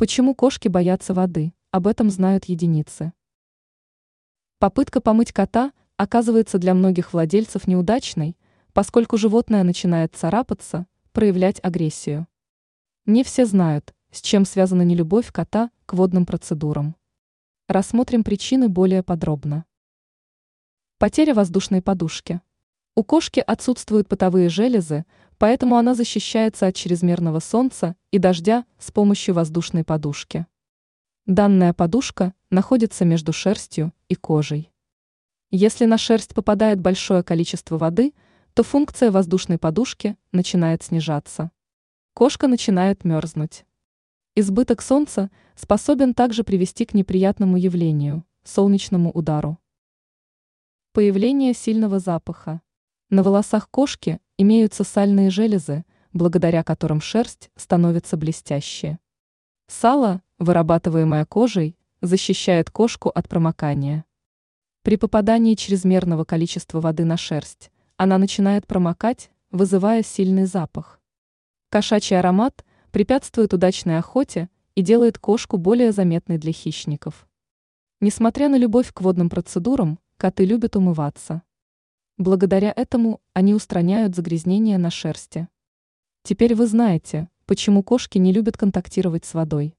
Почему кошки боятся воды? Об этом знают единицы. Попытка помыть кота оказывается для многих владельцев неудачной, поскольку животное начинает царапаться, проявлять агрессию. Не все знают, с чем связана нелюбовь кота к водным процедурам. Рассмотрим причины более подробно. Потеря воздушной подушки. У кошки отсутствуют потовые железы, поэтому она защищается от чрезмерного солнца и дождя с помощью воздушной подушки. Данная подушка находится между шерстью и кожей. Если на шерсть попадает большое количество воды, то функция воздушной подушки начинает снижаться. Кошка начинает мерзнуть. Избыток солнца способен также привести к неприятному явлению – солнечному удару. Появление сильного запаха. На волосах кошки имеются сальные железы, благодаря которым шерсть становится блестящей. Сало, вырабатываемое кожей, защищает кошку от промокания. При попадании чрезмерного количества воды на шерсть она начинает промокать, вызывая сильный запах. Кошачий аромат препятствует удачной охоте и делает кошку более заметной для хищников. Несмотря на любовь к водным процедурам, коты любят умываться. Благодаря этому они устраняют загрязнения на шерсти. Теперь вы знаете, почему кошки не любят контактировать с водой.